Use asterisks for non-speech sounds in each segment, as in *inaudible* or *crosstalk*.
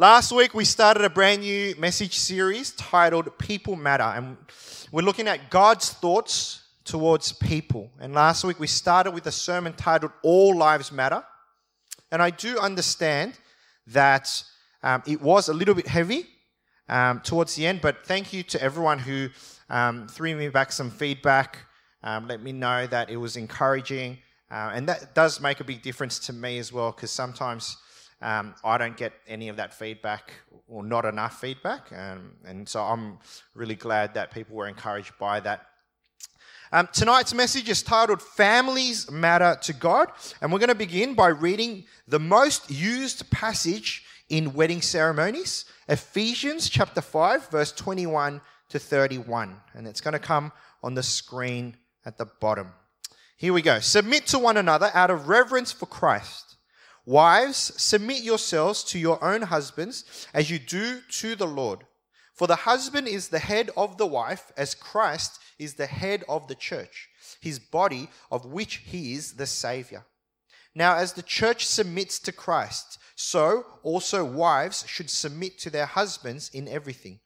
Last week, we started a brand new message series titled People Matter, and we're looking at God's thoughts towards people. And last week, we started with a sermon titled All Lives Matter. And I do understand that um, it was a little bit heavy um, towards the end, but thank you to everyone who um, threw me back some feedback, um, let me know that it was encouraging. Uh, and that does make a big difference to me as well, because sometimes um, I don't get any of that feedback or not enough feedback. Um, and so I'm really glad that people were encouraged by that. Um, tonight's message is titled Families Matter to God. And we're going to begin by reading the most used passage in wedding ceremonies Ephesians chapter 5, verse 21 to 31. And it's going to come on the screen at the bottom. Here we go. Submit to one another out of reverence for Christ. Wives, submit yourselves to your own husbands as you do to the Lord. For the husband is the head of the wife, as Christ is the head of the church, his body, of which he is the Savior. Now, as the church submits to Christ, so also wives should submit to their husbands in everything.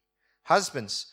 Husbands,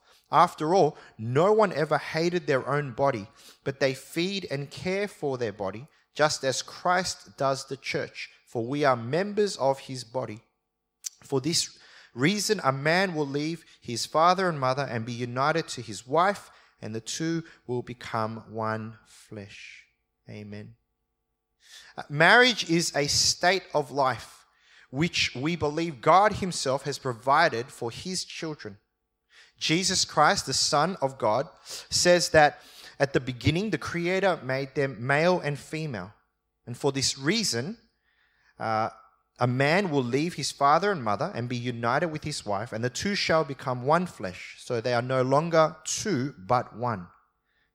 After all, no one ever hated their own body, but they feed and care for their body, just as Christ does the church, for we are members of his body. For this reason, a man will leave his father and mother and be united to his wife, and the two will become one flesh. Amen. Uh, marriage is a state of life which we believe God Himself has provided for His children. Jesus Christ, the Son of God, says that at the beginning, the Creator made them male and female. And for this reason, uh, a man will leave his father and mother and be united with his wife, and the two shall become one flesh. So they are no longer two, but one.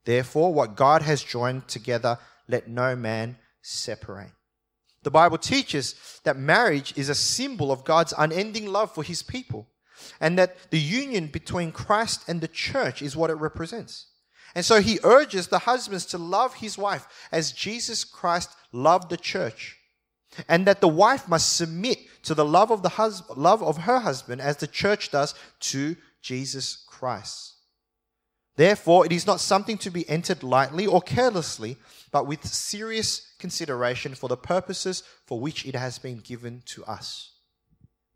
Therefore, what God has joined together, let no man separate. The Bible teaches that marriage is a symbol of God's unending love for his people and that the union between Christ and the church is what it represents. And so he urges the husbands to love his wife as Jesus Christ loved the church. And that the wife must submit to the love of the hus- love of her husband as the church does to Jesus Christ. Therefore, it is not something to be entered lightly or carelessly, but with serious consideration for the purposes for which it has been given to us.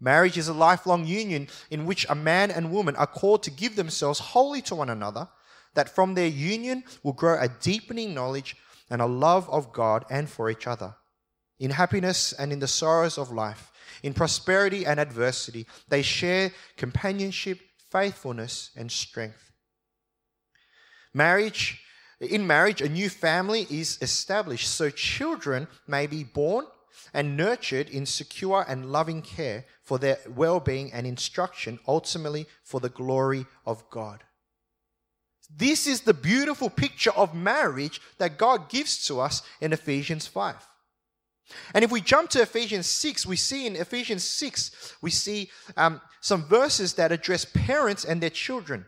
Marriage is a lifelong union in which a man and woman are called to give themselves wholly to one another, that from their union will grow a deepening knowledge and a love of God and for each other. In happiness and in the sorrows of life, in prosperity and adversity, they share companionship, faithfulness, and strength. Marriage, in marriage, a new family is established so children may be born and nurtured in secure and loving care for their well being and instruction, ultimately for the glory of God. This is the beautiful picture of marriage that God gives to us in Ephesians 5. And if we jump to Ephesians 6, we see in Ephesians 6, we see um, some verses that address parents and their children.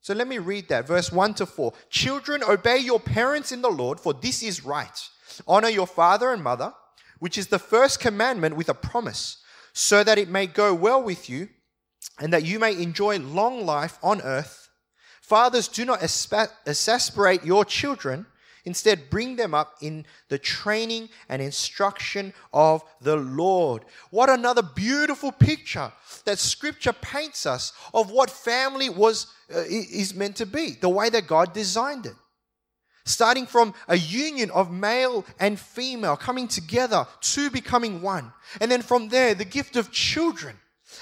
So let me read that. Verse 1 to 4. Children, obey your parents in the Lord, for this is right. Honor your father and mother which is the first commandment with a promise, so that it may go well with you and that you may enjoy long life on earth. Fathers, do not exasperate your children. Instead, bring them up in the training and instruction of the Lord. What another beautiful picture that Scripture paints us of what family was uh, is meant to be, the way that God designed it starting from a union of male and female coming together, two becoming one. And then from there, the gift of children.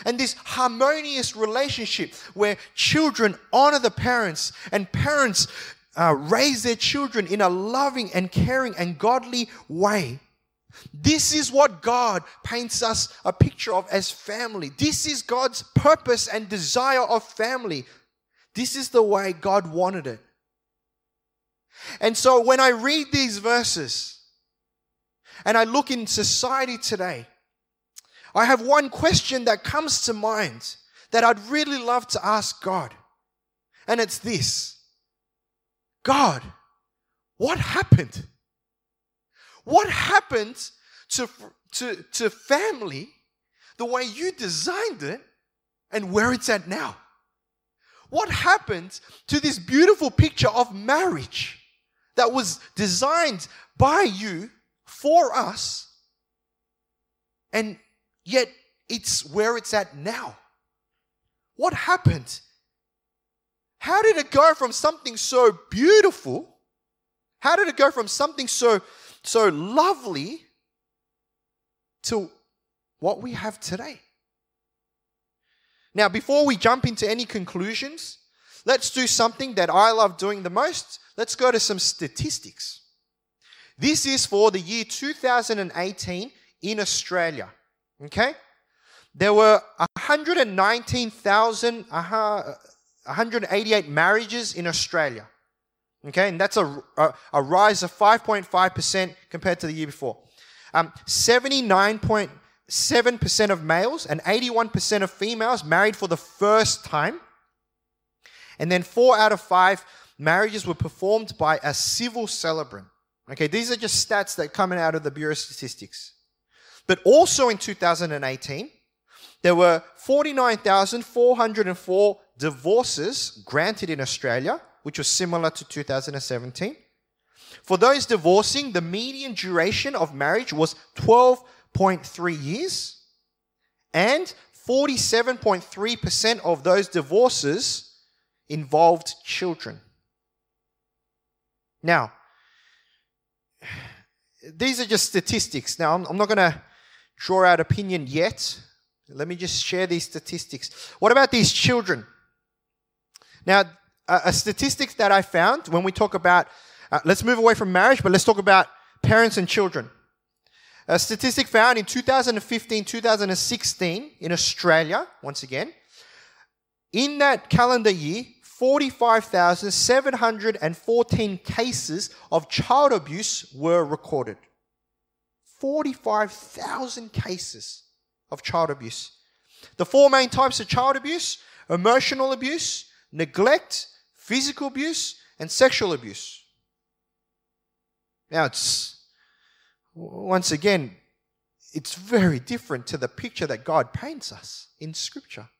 And this harmonious relationship where children honor the parents and parents uh, raise their children in a loving and caring and godly way. This is what God paints us a picture of as family. This is God's purpose and desire of family This is the way God wanted it. And so when I read these verses and I look in society today, I have one question that comes to mind that I'd really love to ask God. And it's this God, what happened? What happened to, to, to family the way you designed it and where it's at now? What happened to this beautiful picture of marriage that was designed by you for us and yet it's where it's at now? What happened? How did it go from something so beautiful? How did it go from something so so lovely to what we have today? Now, before we jump into any conclusions, let's do something that I love doing the most. Let's go to some statistics. This is for the year 2018 in Australia. Okay? There were 119,000, 188 marriages in Australia. Okay, and that's a, a, a rise of 5.5% compared to the year before. Um, 79.7% of males and 81% of females married for the first time. And then four out of five marriages were performed by a civil celebrant. Okay, these are just stats that coming out of the Bureau of Statistics. But also in 2018, there were 49,404 divorces granted in Australia, which was similar to 2017. For those divorcing, the median duration of marriage was 12.3 years, and 47.3% of those divorces involved children. Now, these are just statistics. Now, I'm, not going to draw out opinion yet. Let me just share these statistics. What about these children? Now, a, a statistic that I found when we talk about, uh, let's move away from marriage, but let's talk about parents and children. A statistic found in 2015 2016 in Australia, once again, in that calendar year, 45,714 cases of child abuse were recorded. 45,000 cases of child abuse. The four main types of child abuse emotional abuse, neglect, physical abuse, and sexual abuse. Now, it's once again, it's very different to the picture that God paints us in Scripture.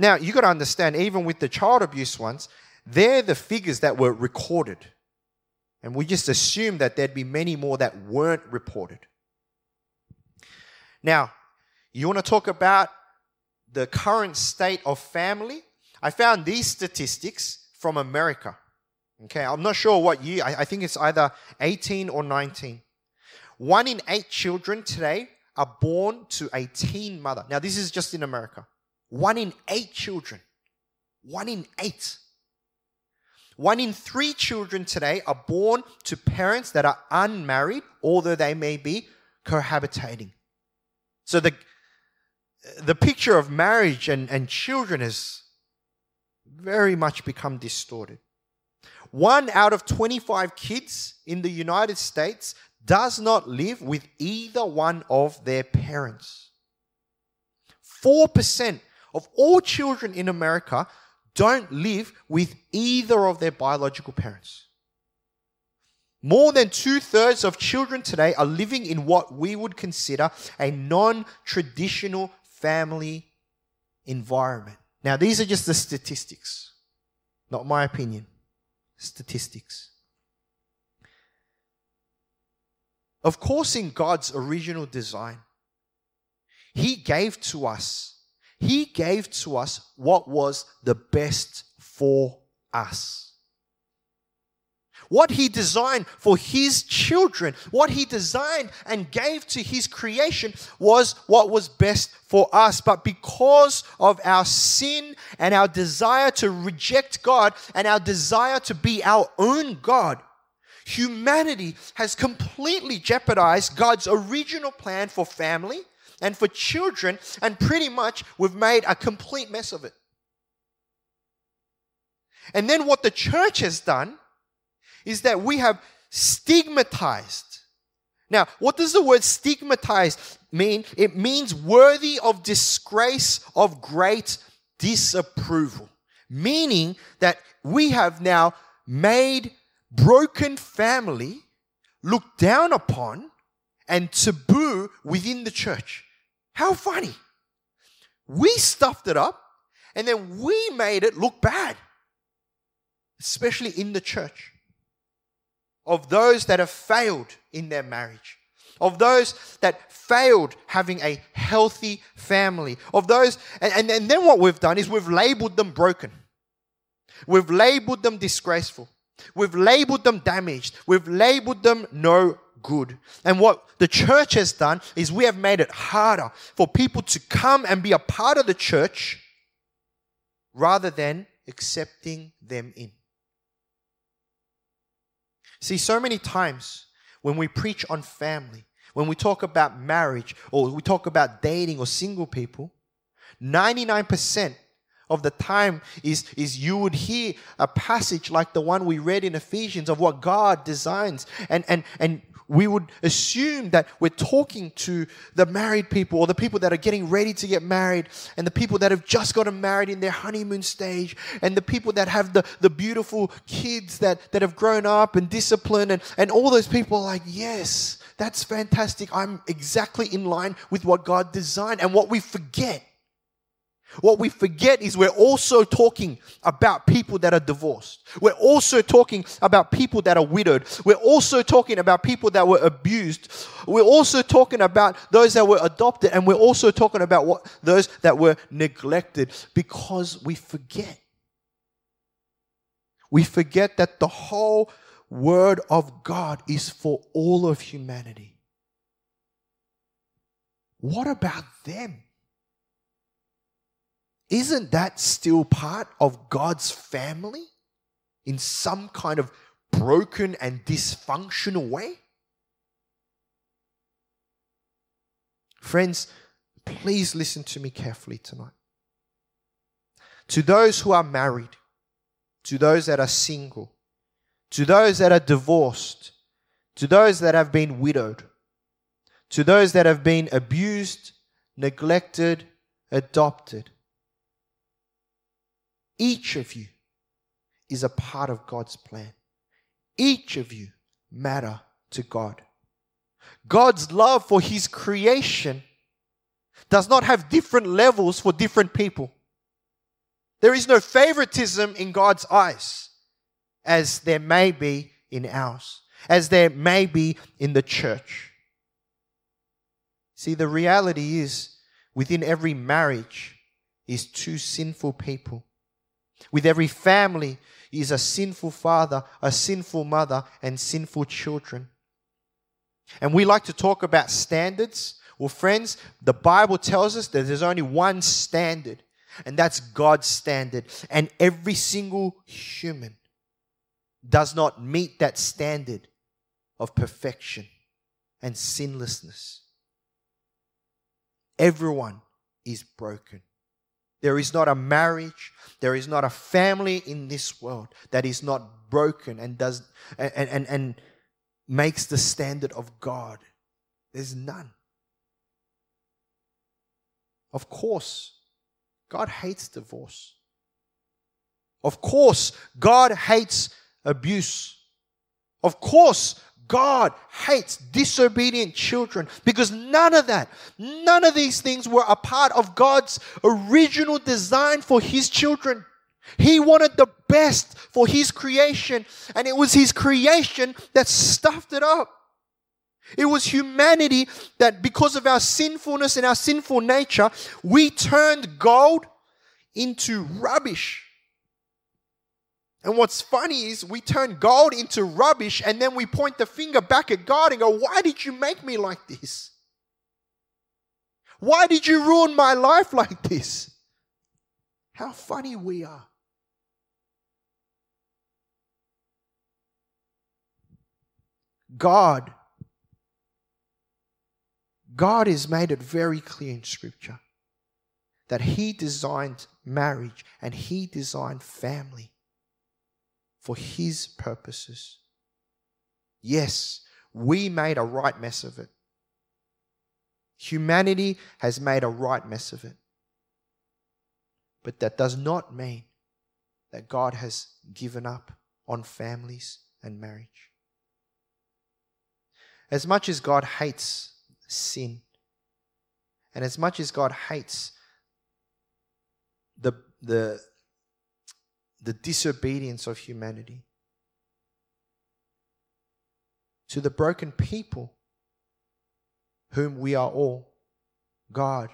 Now, you got to understand, even with the child abuse ones, they're the figures that were recorded. And we just assume that there'd be many more that weren't reported. Now, you want to talk about the current state of family? I found these statistics from America. Okay, I'm not sure what year, I, I think it's either 18 or 19. One in eight children today are born to a teen mother. Now, this is just in America. One in eight children. One in eight. One in three children today are born to parents that are unmarried, although they may be cohabitating. So the, the picture of marriage and, and children has very much become distorted. One out of 25 kids in the United States does not live with either one of their parents. 4% of all children in America don't live with either of their biological parents. More than two thirds of children today are living in what we would consider a non traditional family environment. Now, these are just the statistics, not my opinion. Statistics. Of course, in God's original design, He gave to us he gave to us what was the best for us. What He designed for His children, what He designed and gave to His creation was what was best for us. But because of our sin and our desire to reject God and our desire to be our own God, humanity has completely jeopardized God's original plan for family and for children, and pretty much we've made a complete mess of it. And then what the church has done is that we have stigmatized. Now, what does the word stigmatized mean? It means worthy of disgrace, of great disapproval. Meaning that we have now made broken family looked down upon and taboo within the church. How funny. We stuffed it up and then we made it look bad, especially in the church. Of those that have failed in their marriage, of those that failed having a healthy family, of those, and, and, and then what we've done is we've labeled them broken, we've labeled them disgraceful, we've labeled them damaged, we've labeled them no good. And what the church has done is we have made it harder for people to come and be a part of the church rather than accepting them in. See, so many times when we preach on family, when we talk about marriage or we talk about dating or single people, 99% of the time is, is you would hear a passage like the one we read in Ephesians of what God designs. And, and, and we would assume that we're talking to the married people or the people that are getting ready to get married and the people that have just gotten married in their honeymoon stage and the people that have the, the beautiful kids that, that have grown up and disciplined and, and all those people are like, yes, that's fantastic. I'm exactly in line with what God designed. And what we forget what we forget is we're also talking about people that are divorced. We're also talking about people that are widowed. We're also talking about people that were abused. We're also talking about those that were adopted. And we're also talking about what, those that were neglected because we forget. We forget that the whole word of God is for all of humanity. What about them? Isn't that still part of God's family in some kind of broken and dysfunctional way? Friends, please listen to me carefully tonight. To those who are married, to those that are single, to those that are divorced, to those that have been widowed, to those that have been abused, neglected, adopted, each of you is a part of God's plan. Each of you matter to God. God's love for his creation does not have different levels for different people. There is no favoritism in God's eyes, as there may be in ours, as there may be in the church. See, the reality is within every marriage is two sinful people with every family is a sinful father, a sinful mother, and sinful children. And we like to talk about standards. Well, friends, the Bible tells us that there's only one standard, and that's God's standard. And every single human does not meet that standard of perfection and sinlessness. Everyone is broken. There is not a marriage, there is not a family in this world that is not broken and does and, and, and makes the standard of God. There's none. Of course, God hates divorce. Of course, God hates abuse. Of course, God hates disobedient children because none of that, none of these things were a part of God's original design for His children. He wanted the best for His creation, and it was His creation that stuffed it up. It was humanity that, because of our sinfulness and our sinful nature, we turned gold into rubbish. And what's funny is we turn gold into rubbish and then we point the finger back at God and go, Why did you make me like this? Why did you ruin my life like this? How funny we are. God, God has made it very clear in Scripture that He designed marriage and He designed family for His purposes. Yes, we made a right mess of it. Humanity has made a right mess of it. But that does not mean that God has given up on families and marriage. As much as God hates sin, and as much as God hates the, the, the disobedience of humanity, to the broken people whom we are all, God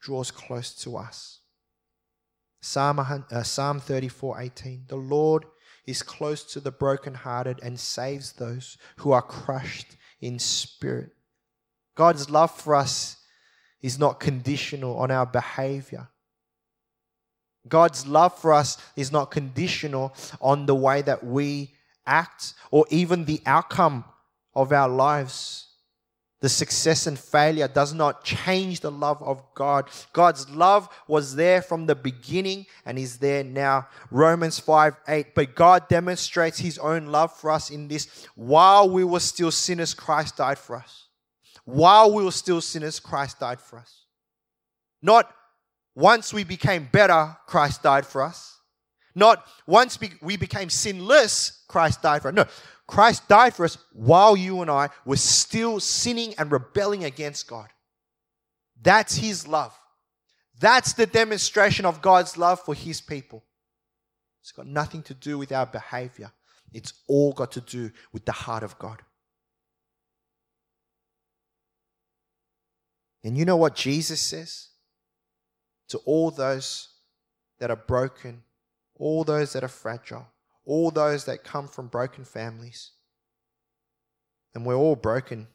draws close to us. Psalm, uh, Psalm 34 18. The Lord is close to the brokenhearted and saves those who are crushed in spirit. God's love for us is not conditional on our behavior. God's love for us is not conditional on the way that we act or even the outcome of our lives. The success and failure does not change the love of God. God's love was there from the beginning and is there now. Romans 5 8. But God demonstrates his own love for us in this while we were still sinners, Christ died for us. While we were still sinners, Christ died for us. Not once we became better, Christ died for us. Not once we became sinless, Christ died for us. No, Christ died for us while you and I were still sinning and rebelling against God. That's His love. That's the demonstration of God's love for His people. It's got nothing to do with our behavior, it's all got to do with the heart of God. And you know what Jesus says? To all those that are broken, all those that are fragile, all those that come from broken families. And we're all broken.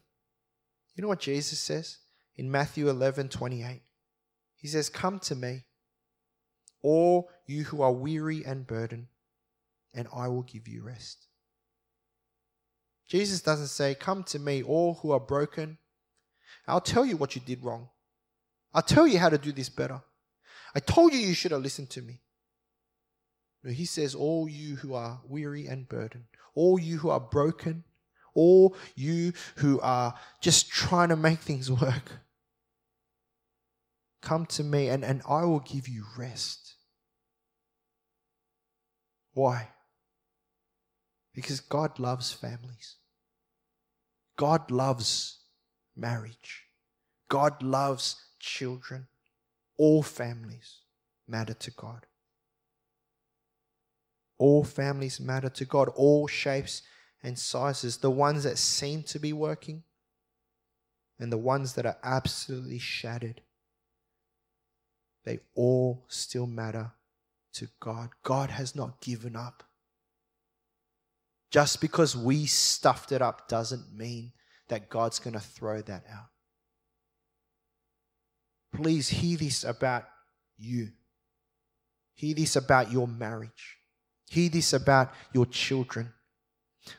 You know what Jesus says in Matthew 11 28? He says, Come to me, all you who are weary and burdened, and I will give you rest. Jesus doesn't say, Come to me, all who are broken. I'll tell you what you did wrong. I'll tell you how to do this better. I told you you should have listened to me. No, he says, All you who are weary and burdened, all you who are broken, all you who are just trying to make things *laughs* work, come to me and, and I will give you rest. Why? Because God loves families. God loves marriage. God loves children. All families matter to God. All families matter to God, all shapes and sizes. The ones that seem to be working and the ones that are absolutely shattered. They all still matter to God. God has not given up. Just because we stuffed it up doesn't mean that God's going to throw that out. Please hear this about you. Hear this about your marriage. Hear this about your children.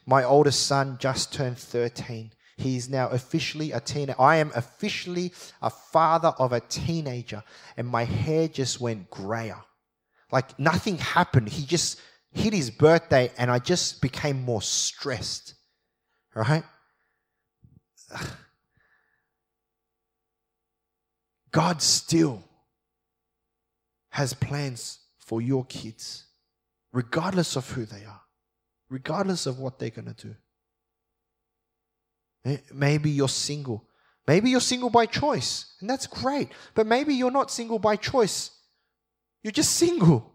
My oldest son just turned 13. He is now officially a teenager. I am officially a father of a teenager, and my hair just went grayer. Like nothing happened. He just hit his birthday, and I just became more stressed. Right? God still has plans for your kids regardless of who they are, regardless of what they're going to do. Eh, maybe you're single. Maybe you're single by choice, and that's great. But maybe you're not single by choice. You're just single.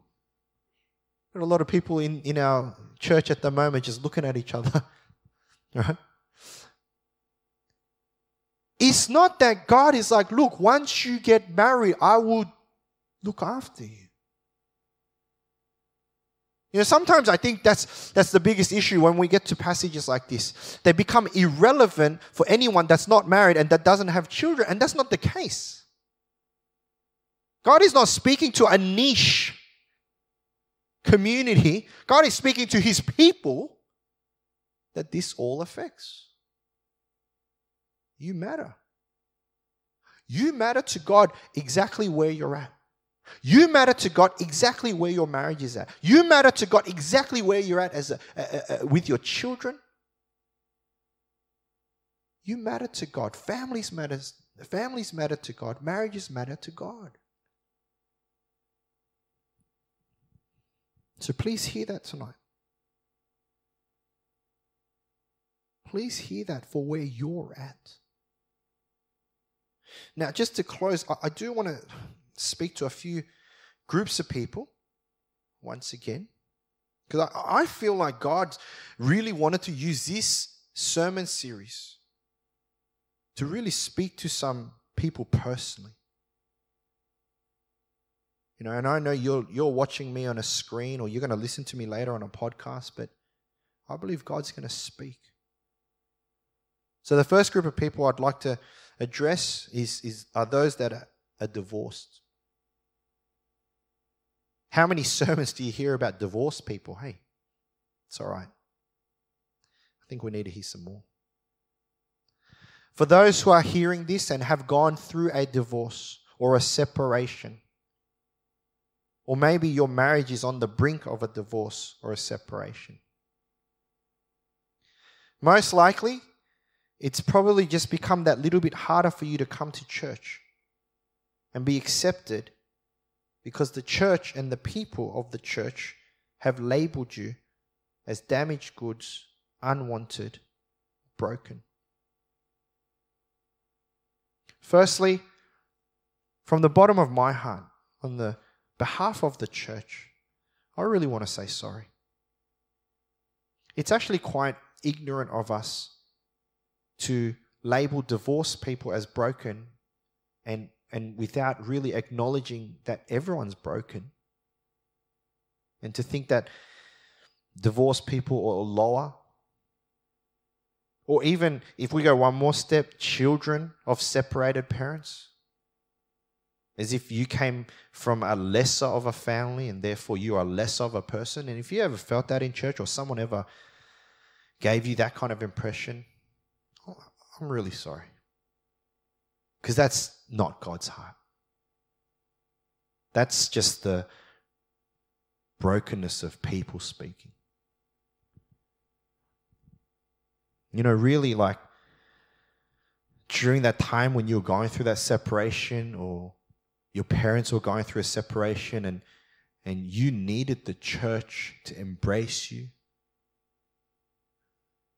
There are a lot of people in, in our church at the moment just looking at each other. *laughs* right? It's not that God is like, look, once you get married, I will look after you. You know, sometimes I think that's, that's the biggest issue when we get to passages like this. They become irrelevant for anyone that's not married and that doesn't have children, and that's not the case. God is not speaking to a niche community, God is speaking to his people that this all affects. You matter. You matter to God exactly where you're at. You matter to God exactly where your marriage is at. You matter to God exactly where you're at as a, a, a, with your children. You matter to God. Families matter. Families matter to God. Marriages matter to God. So please hear that tonight. Please hear that for where you're at. Now, just to close, I, I do want to speak to a few groups of people once again. Because I, I feel like God really wanted to use this sermon series to really speak to some people personally. You know, and I know you're you're watching me on a screen or you're going to listen to me later on a podcast, but I believe God's going to speak. So the first group of people I'd like to address is, is are those that are, are divorced. How many *laughs* sermons do you hear about divorced people? Hey, it's all right. I think we need to hear some more. For those who are hearing this and have gone through a divorce or a separation, or maybe your marriage is on the brink of a divorce or a separation. Most likely, it's probably just become that little bit harder for you to come to church and be accepted because the church and the people of the church have labeled you as damaged goods, unwanted, broken. Firstly, from the bottom of my heart, on the behalf of the church, I really want to say sorry. It's actually quite ignorant of us to label divorced people as broken and, and without really acknowledging that everyone's broken. And to think that divorced people are lower. Or even if we go one more step, children of separated parents. As if you came from a lesser of a family and therefore you are less of a person. And if you ever felt that in church or someone ever gave you that kind of impression, I'm really sorry. Because that's not God's heart. That's just the brokenness of people speaking. You know, really, like during that time when you were going through that separation or your parents were going through a separation and, and you needed the church to embrace you,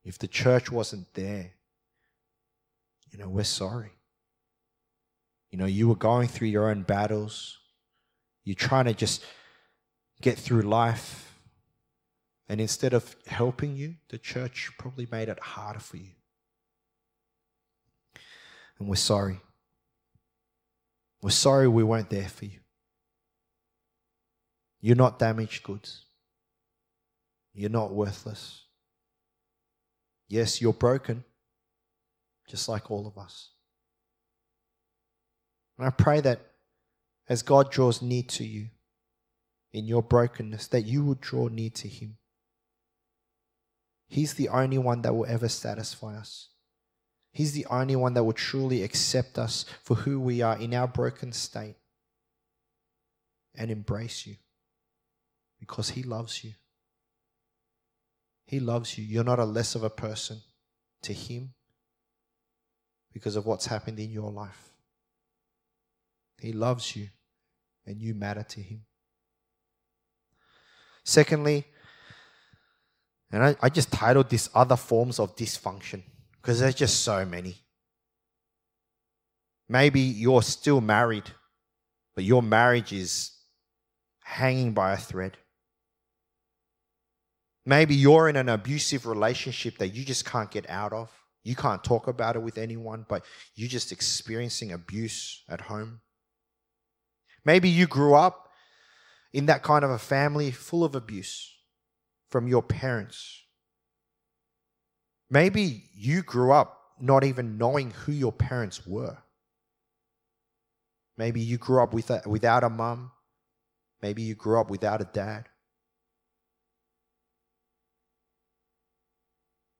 if the church wasn't there, you know, we're sorry. You know, you were going through your own battles. You're trying to just get through life. And instead of helping you, the church probably made it harder for you. And we're sorry. We're sorry we weren't there for you. You're not damaged goods. You're not worthless. Yes, you're broken just like all of us. And I pray that as God draws near to you in your brokenness, that you would draw near to Him. He's the only one that will ever satisfy us. He's the only one that will truly accept us for who we are in our broken state and embrace you because He loves you. He loves you. You're not a less of a person to Him because of what's happened in your life. He loves you and you matter to Him. Secondly, and I, I just titled this Other Forms of Dysfunction because there's just so many. Maybe you're still married, but your marriage is hanging by a thread. Maybe you're in an abusive relationship that you just can't get out of. You can't talk about it with anyone, but you're just experiencing abuse at home. Maybe you grew up in that kind of a family full of abuse from your parents. Maybe you grew up not even knowing who your parents were. Maybe you grew up with a, without a mum. Maybe you grew up without a dad.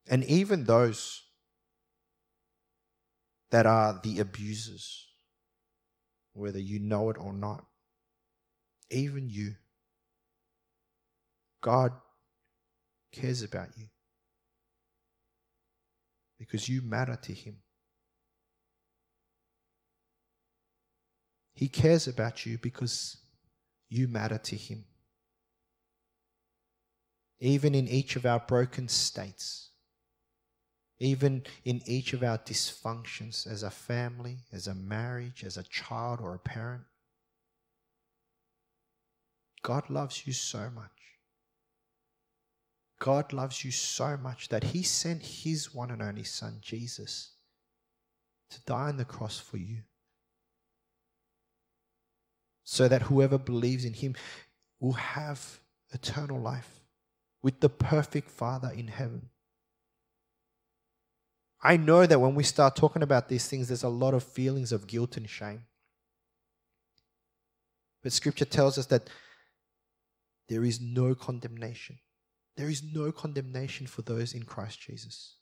And even those that are the abusers, whether you know it or not. even you. God cares about you because you matter to Him. He cares about you because you matter to Him. Even in each of our broken states, even in each of our dysfunctions as a family, as a marriage, as a child or a parent, God loves you so much. God loves you so much that He sent His one and only Son, Jesus, to die on the cross for you. So that whoever believes in Him will have eternal life with the perfect Father in heaven. I know that when we start talking about these things, there's a lot of feelings of guilt and shame. But Scripture tells us that there is no condemnation. There is no condemnation for those in Christ Jesus.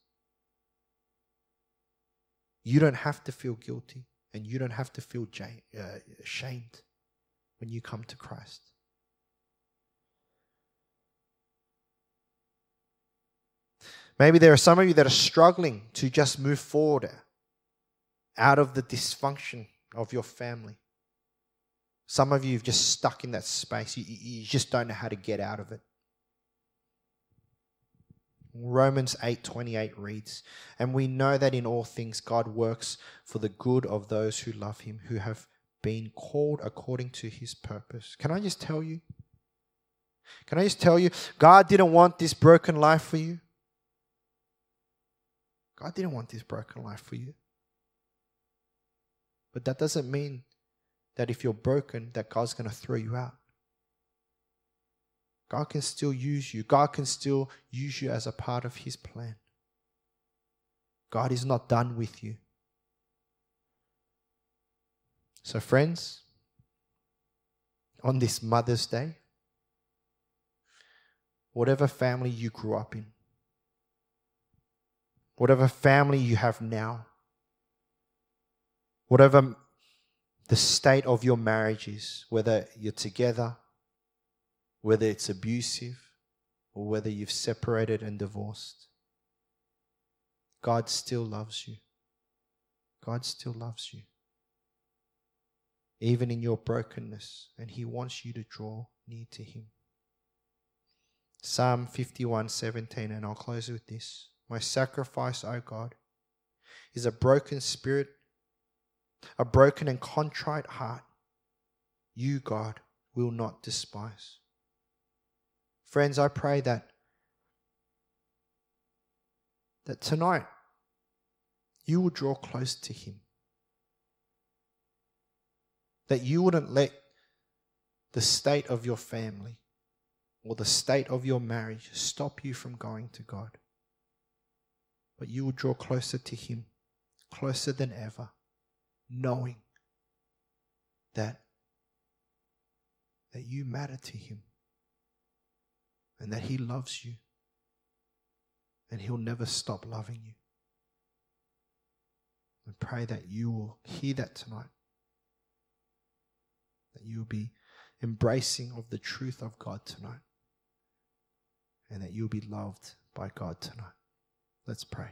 You don't have to feel guilty and you don't have to feel uh, ashamed when you come to Christ. Maybe there are some of you that are struggling to just move forward out of the dysfunction of your family. Some of you have just stuck in that space. You, you just don't know how to get out of it. Romans 8:28 reads, "And we know that in all things God works for the good of those who love him, who have been called according to his purpose." Can I just tell you? Can I just tell you God didn't want this broken life for you? God didn't want this broken life for you. But that doesn't mean that if you're broken, that God's going to throw you out. God can still use you. God can still use you as a part of His plan. God is not done with you. So, friends, on this Mother's Day, whatever family you grew up in, whatever family you have now, whatever the state of your marriage is, whether you're together, whether it's abusive, or whether you've separated and divorced. God still loves you. God still loves you. Even in your brokenness, and He wants you to draw near to Him. Psalm 51 17, and I'll close with this. My sacrifice, O God, is a broken spirit a broken and contrite heart, you, God, will not despise. Friends, I pray that that tonight you will draw close to him. That you wouldn't let the state of your family or the state of your marriage stop you from going to God. But you will draw closer to him, closer than ever knowing that that you matter to him and that he loves you and he'll never stop loving you. I pray that you will hear that tonight. That you will be embracing of the truth of God tonight. And that you'll be loved by God tonight. Let's pray.